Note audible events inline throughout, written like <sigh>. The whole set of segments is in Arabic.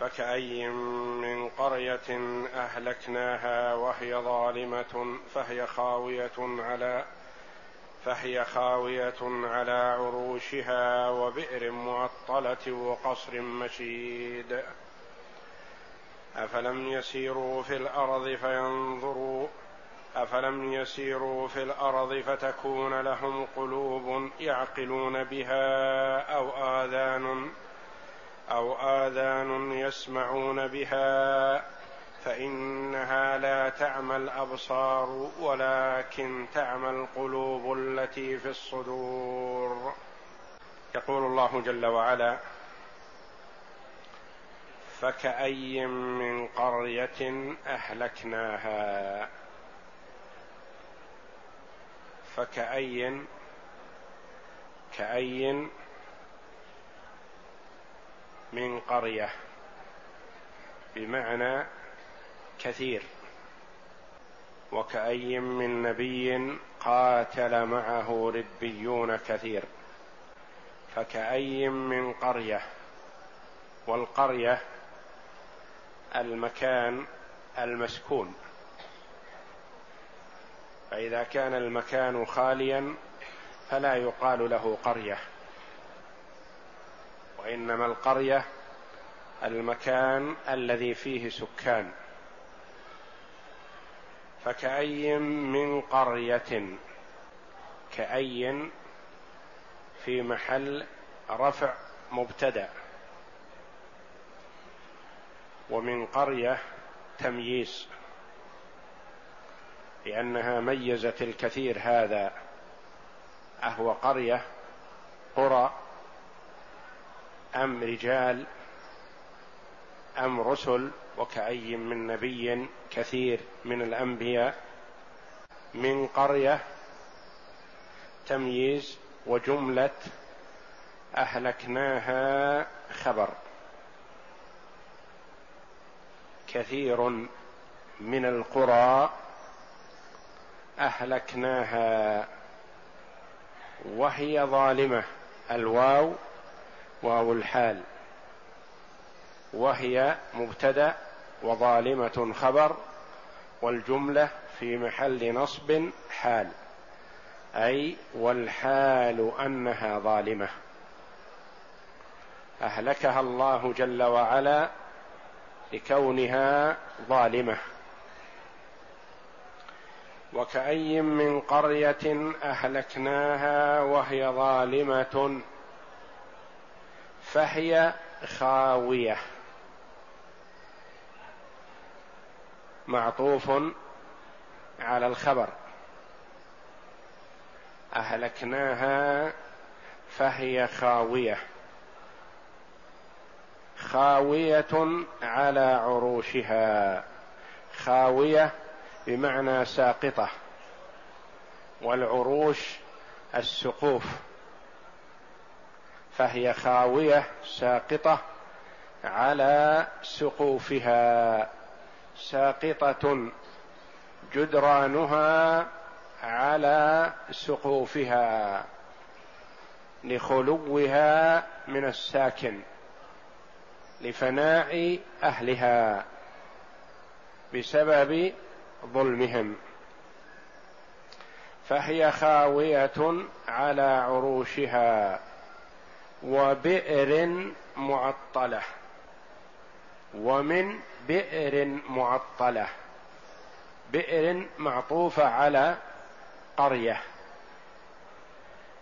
فكأي من قرية أهلكناها وهي ظالمة فهي خاوية على فهي خاوية على عروشها وبئر معطلة وقصر مشيد. أفلم يسيروا في الأرض فينظروا أفلم يسيروا في الأرض فتكون لهم قلوب يعقلون بها أو آذان أو آذان يسمعون بها فإنها لا تعمى الأبصار ولكن تعمى القلوب التي في الصدور. يقول الله جل وعلا فكأي من قرية أهلكناها. فكأي كأي من قرية بمعنى كثير. وكأي من نبي قاتل معه ربيون كثير. فكأي من قرية والقرية المكان المسكون. فإذا كان المكان خاليا فلا يقال له قرية. وإنما القرية المكان الذي فيه سكان. فكأي من قرية كأي في محل رفع مبتدأ. ومن قرية تمييز لأنها ميزت الكثير هذا أهو قرية قرى أم رجال أم رسل وكأي من نبي كثير من الأنبياء من قرية تمييز وجملة أهلكناها خبر. كثير من القرى أهلكناها وهي ظالمة. الواو واو الحال. وهي مبتدأ وظالمة خبر والجملة في محل نصب حال. أي والحال أنها ظالمة. أهلكها الله جل وعلا لكونها ظالمة. وكأي من قرية أهلكناها وهي ظالمة فهي خاوية. معطوف على الخبر. أهلكناها فهي خاوية. خاوية على عروشها. خاوية بمعنى ساقطة. والعروش السقوف. فهي خاوية ساقطة على سقوفها. ساقطة جدرانها على سقوفها لخلوها من الساكن لفناء أهلها بسبب ظلمهم. فهي خاوية على عروشها. وبئر معطلة. ومن بئر معطلة. بئر معطوفة على قرية.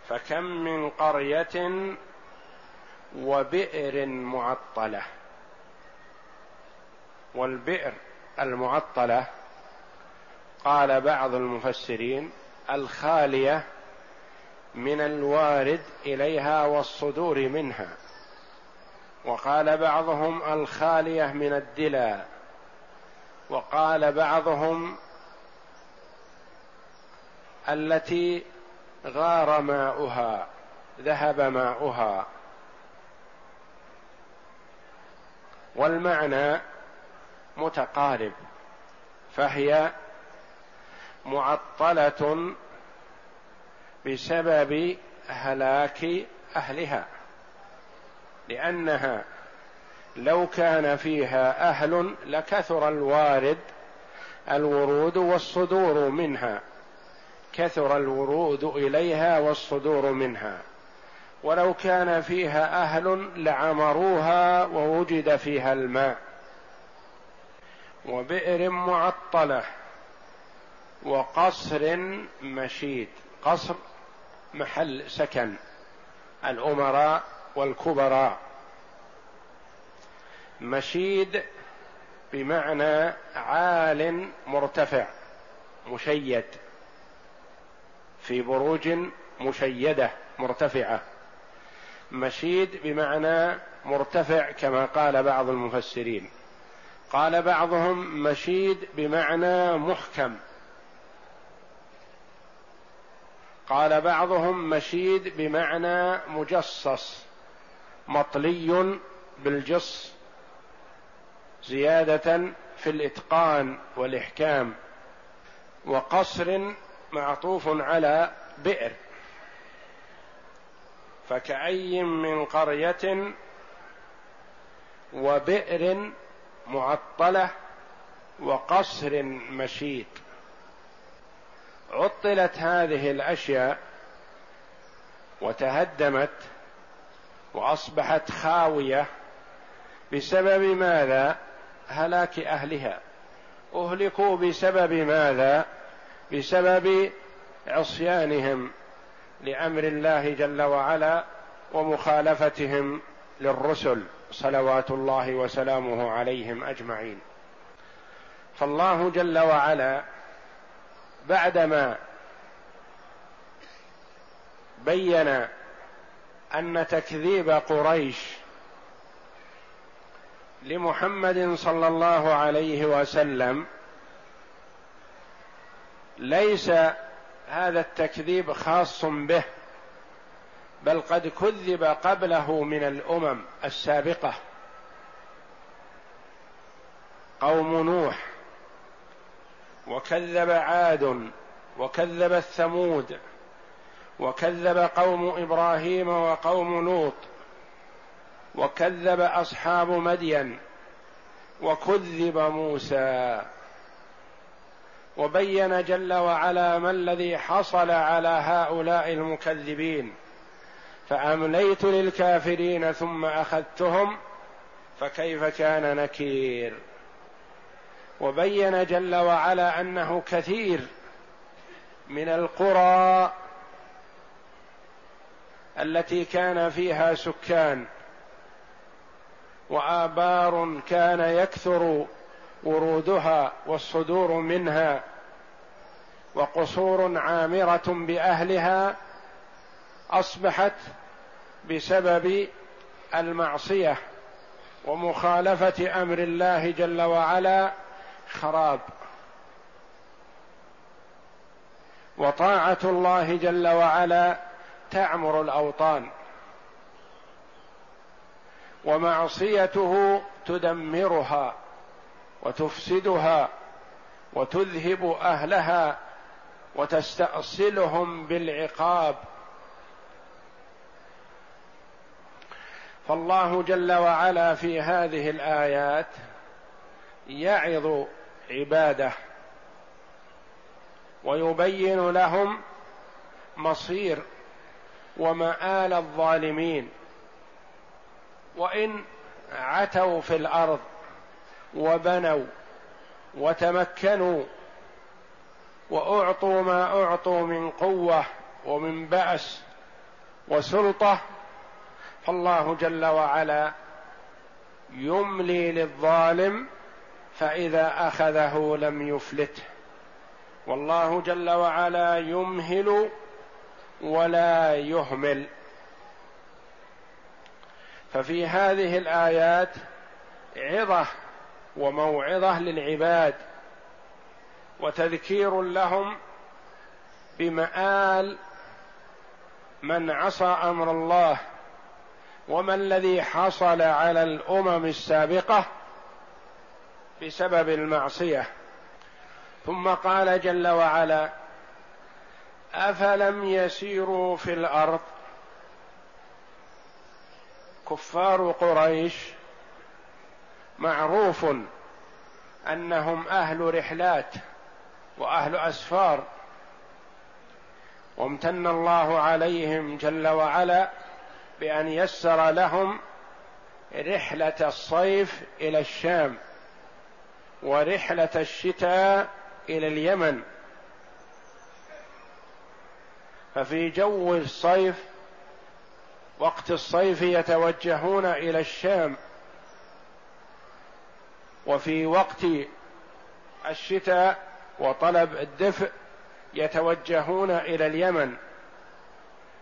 فكم من قرية وبئر معطلة. والبئر المعطلة قال بعض المفسرين الخالية من الوارد إليها والصدور منها. وقال بعضهم الخالية من الدلا. وقال بعضهم التي غار ماؤها ذهب ماؤها. والمعنى متقارب فهي معطلة بسبب هلاك أهلها لأنها لو كان فيها أهل لكثر الوارد الورود والصدور منها كثر الورود إليها والصدور منها. ولو كان فيها أهل لعمروها ووجد فيها الماء وبئر معطلة وقصر مشيد. قصر محل سكن الأمراء والكبراء. مشيد بمعنى عال مرتفع مشيد في بروج مشيدة مرتفعة. مشيد بمعنى مرتفع كما قال بعض المفسرين. قال بعضهم مشيد بمعنى محكم. قال بعضهم مشيد بمعنى مجصص مطلي بالجص زيادة في الإتقان والإحكام وقصر معطوف على بئر. فكأي من قرية وبئر معطلة وقصر مشيد. عطلت هذه الأشياء وتهدمت وأصبحت خاوية بسبب ماذا؟ هلاك أهلها. أهلكوا بسبب ماذا؟ بسبب عصيانهم لأمر الله جل وعلا ومخالفتهم للرسل صلوات الله وسلامه عليهم أجمعين. فالله جل وعلا بعدما بين أن تكذيب قريش لمحمد صلى الله عليه وسلم ليس هذا التكذيب خاص به بل قد كذب قبله من الأمم السابقة قوم نوح. وكذب عاد وكذب الثمود وكذب قوم إبراهيم وقوم لوط وكذب أصحاب مدين وكذب موسى وبين جل وعلا ما الذي حصل على هؤلاء المكذبين فأمليت للكافرين ثم أخذتهم فكيف كان نكير وبين جل وعلا أنه كثير من القرى التي كان فيها سكان وآبار كان يكثر ورودها والصدور منها وقصور عامرة بأهلها أصبحت بسبب المعصية ومخالفة أمر الله جل وعلا خراب. وطاعة الله جل وعلا تعمر الأوطان. ومعصيته تدمرها وتفسدها وتذهب أهلها وتستأصلهم بالعقاب. فالله جل وعلا في هذه الآيات يعظ عباده ويبين لهم مصير ومآل الظالمين. وإن عتوا في الأرض وبنوا وتمكنوا وأعطوا ما أعطوا من قوة ومن بأس وسلطة فالله جل وعلا يملي للظالم فإذا أخذه لم يفلته. والله جل وعلا يمهل ولا يهمل. ففي هذه الآيات عظة وموعظة للعباد وتذكير لهم بمآل من عصى أمر الله وما الذي حصل على الأمم السابقة بسبب المعصية. ثم قال جل وعلا أفلم يسيروا في الأرض؟ كفار قريش معروف أنهم أهل رحلات وأهل أسفار. وامتن الله عليهم جل وعلا بأن يسر لهم رحلة الصيف إلى الشام. ورحلة الشتاء إلى اليمن. ففي جو الصيف وقت الصيف يتوجهون إلى الشام. وفي وقت الشتاء وطلب الدفء يتوجهون إلى اليمن.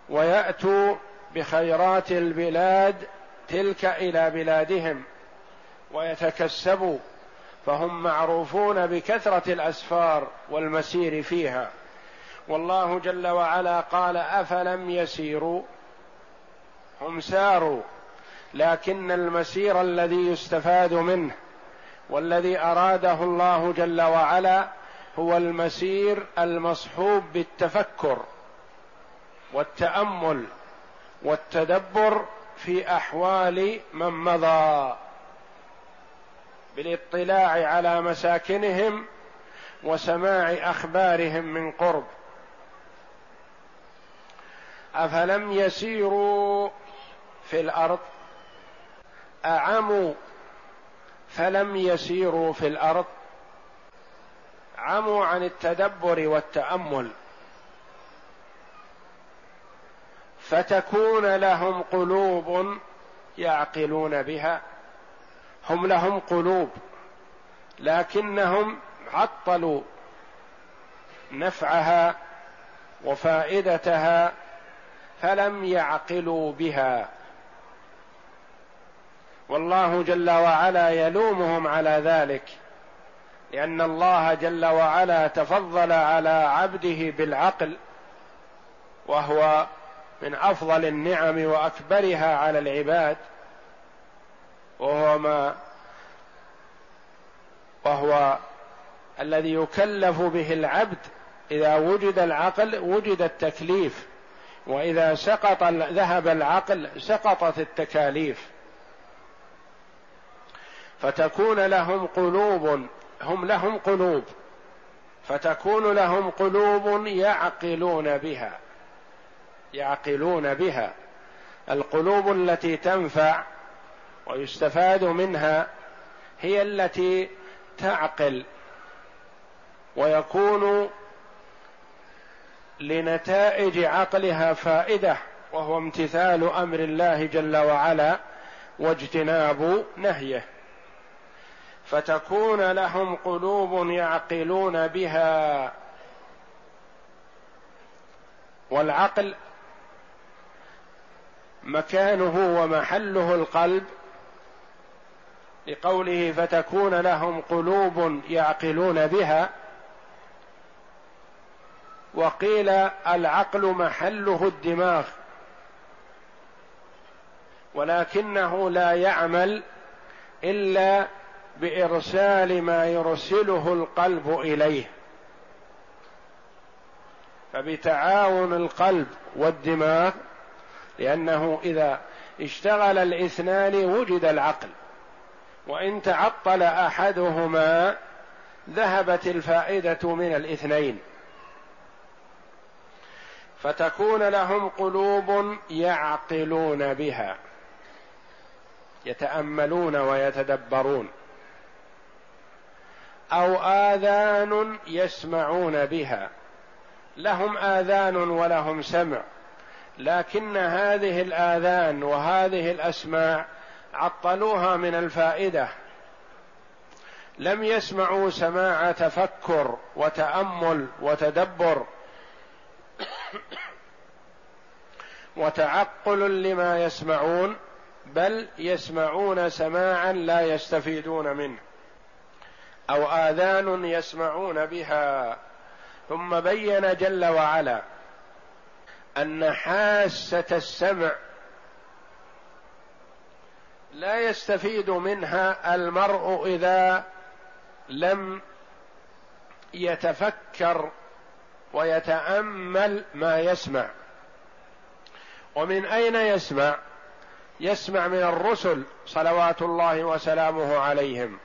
ويأتوا بخيرات البلاد تلك إلى بلادهم ويتكسبوا فهم معروفون بكثرة الأسفار والمسير فيها. والله جل وعلا قال أفلم يسيروا؟ هم ساروا. لكن المسير الذي يستفاد منه والذي أراده الله جل وعلا هو المسير المصحوب بالتفكر والتأمل والتدبر في أحوال من مضى. بالاطلاع على مساكنهم وسماع أخبارهم من قرب. أفلم يسيروا في الأرض؟ أعموا فلم يسيروا في الأرض؟ عموا عن التدبر والتأمل. فتكون لهم قلوب يعقلون بها. هم لهم قلوب لكنهم عطلوا نفعها وفائدتها فلم يعقلوا بها. والله جل وعلا يلومهم على ذلك لأن الله جل وعلا تفضل على عبده بالعقل وهو من أفضل النعم وأكبرها على العباد. وهو ما وهو الذي يكلف به العبد إذا وجد العقل وجد التكليف. وإذا سقط ذهب العقل سقطت التكاليف. فتكون لهم قلوب هم لهم قلوب. فتكون لهم قلوب يعقلون بها. يعقلون بها. القلوب التي تنفع ويستفاد منها هي التي تعقل ويكون لنتائج عقلها فائدة وهو امتثال أمر الله جل وعلا واجتناب نهيه. فتكون لهم قلوب يعقلون بها. والعقل مكانه ومحله القلب لقوله فتكون لهم قلوب يعقلون بها وقيل العقل محله الدماغ ولكنه لا يعمل إلا بإرسال ما يرسله القلب إليه. فبتعاون القلب والدماغ لأنه إذا اشتغل الاثنان وجد العقل. وإن تعطل أحدهما ذهبت الفائدة من الاثنين. فتكون لهم قلوب يعقلون بها يتأملون ويتدبرون أو آذان يسمعون بها. لهم آذان ولهم سمع لكن هذه الآذان وهذه الأسماع عطلوها من الفائدة. لم يسمعوا سماع تفكر وتأمل وتدبر وتعقل لما يسمعون بل يسمعون سماعا لا يستفيدون منه. أو آذان يسمعون بها. ثم بين جل وعلا أن حاسة السمع لا يستفيد منها المرء إذا لم يتفكر ويتأمل ما يسمع. ومن أين يسمع؟ يسمع من الرسل صلوات الله وسلامه عليهم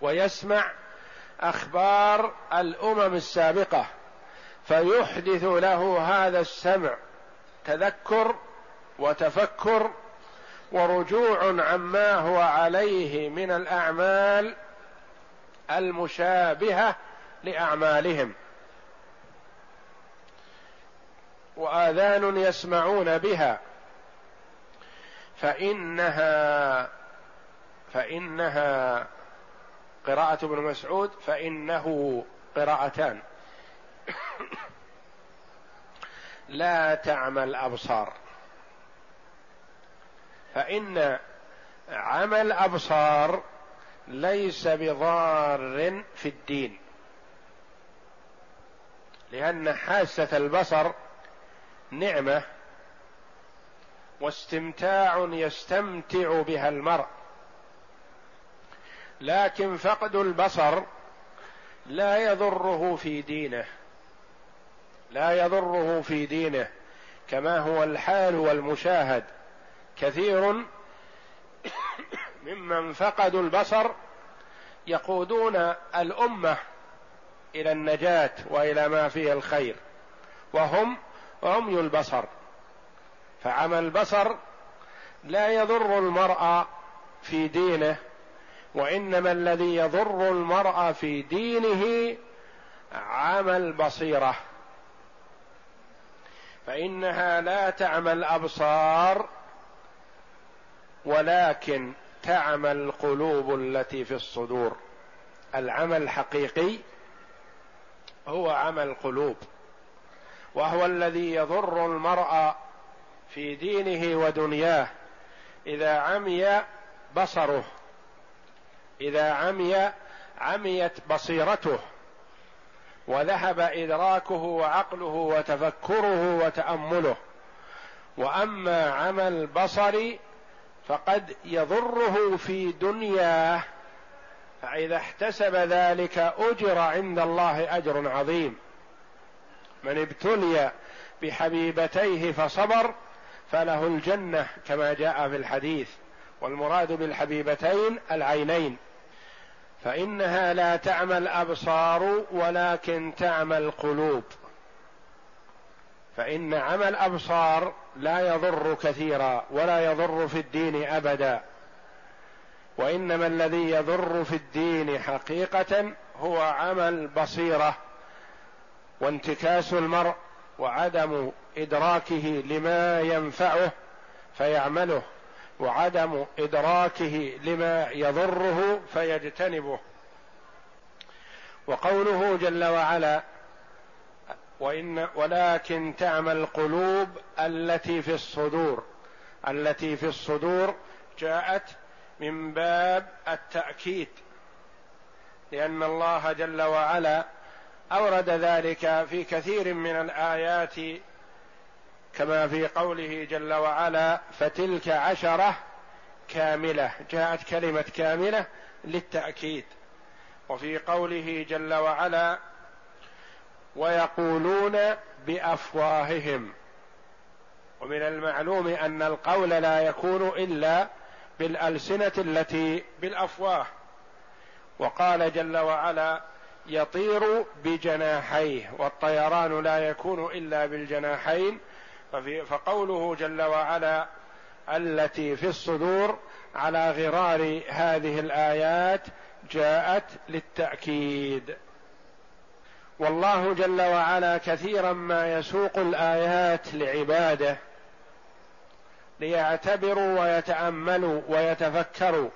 ويسمع أخبار الأمم السابقة فيحدث له هذا السمع تذكر وتفكر ورجوع عما هو عليه من الأعمال المشابهة لأعمالهم. وآذان يسمعون بها. فإنها فإنها قراءة ابن مسعود فإنه قراءتان. <coughs> لا تعمى الأبصار. فإن عمى الابصار ليس بضار في الدين. لأن حاسة البصر نعمة واستمتاع يستمتع بها المرء. لكن فقد البصر لا يضره في دينه. لا يضره في دينه كما هو الحال والمشاهد. كثير ممن فقدوا البصر يقودون الأمة إلى النجاة وإلى ما فيه الخير وهم عمي البصر. فعمى البصر لا يضر المرء في دينه وإنما الذي يضر المرء في دينه عمى البصيرة. فإنها لا تعمى الأبصار ولكن تعمى القلوب التي في الصدور. العمى الحقيقي هو عمى القلوب وهو الذي يضر المرء في دينه ودنياه. إذا عمي بصره إذا عمي عميت بصيرته وذهب إدراكه وعقله وتفكره وتأمله. وأما عمى البصر فقد يضره في دنياه فإذا احتسب ذلك أجر عند الله أجر عظيم. من ابتلي بحبيبتيه فصبر فله الجنة كما جاء في الحديث والمراد بالحبيبتين العينين. فإنها لا تعمى الأبصار ولكن تعمى القلوب. فإن عمى الابصار لا يضر كثيرا ولا يضر في الدين أبدا. وإنما الذي يضر في الدين حقيقة هو عمى البصيره وانتكاس المرء وعدم إدراكه لما ينفعه فيعمله وعدم إدراكه لما يضره فيجتنبه. وقوله جل وعلا وإن ولكن تعمى القلوب التي في الصدور التي في الصدور جاءت من باب التأكيد لأن الله جل وعلا أورد ذلك في كثير من الآيات كما في قوله جل وعلا فتلك عشرة كاملة جاءت كلمة كاملة للتأكيد. وفي قوله جل وعلا ويقولون بأفواههم. ومن المعلوم أن القول لا يكون إلا بالألسنة التي بالأفواه. وقال جل وعلا يطير بجناحيه والطيران لا يكون إلا بالجناحين. ففي فقوله جل وعلا التي في الصدور على غرار هذه الآيات جاءت للتأكيد. والله جل وعلا كثيرا ما يسوق الآيات لعباده ليعتبروا ويتأملوا ويتفكروا.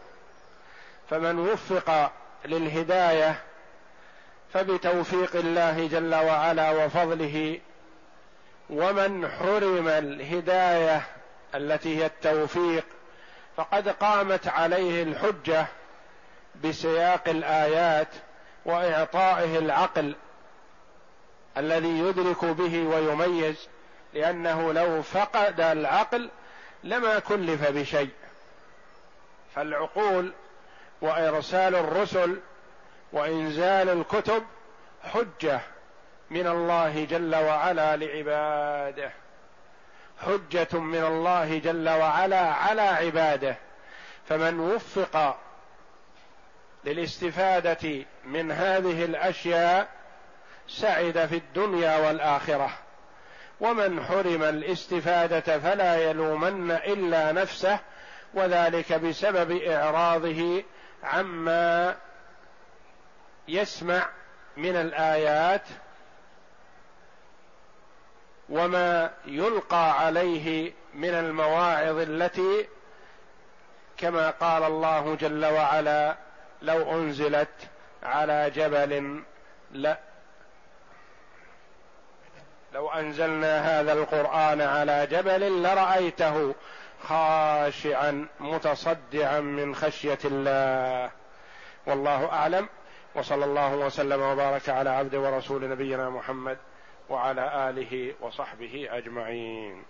فمن وفق للهداية فبتوفيق الله جل وعلا وفضله ومن حرم الهداية التي هي التوفيق فقد قامت عليه الحجة بسياق الآيات وإعطائه العقل الذي يدرك به ويميز لأنه لو فقد العقل لما كلف بشيء. فالعقول وإرسال الرسل وإنزال الكتب حجة من الله جل وعلا لعباده. حجة من الله جل وعلا على عباده. فمن وفق للاستفادة من هذه الأشياء سعد في الدنيا والآخرة. ومن حرم الاستفادة فلا يلومن إلا نفسه وذلك بسبب إعراضه عما يسمع من الآيات وما يلقى عليه من المواعظ التي كما قال الله جل وعلا لو أنزلت على جبل لو أنزلنا هذا القرآن على جبل لرأيته خاشعا متصدعا من خشية الله. والله أعلم. وصلى الله وسلم وبارك على عبد ورسول نبينا محمد وعلى آله وصحبه أجمعين.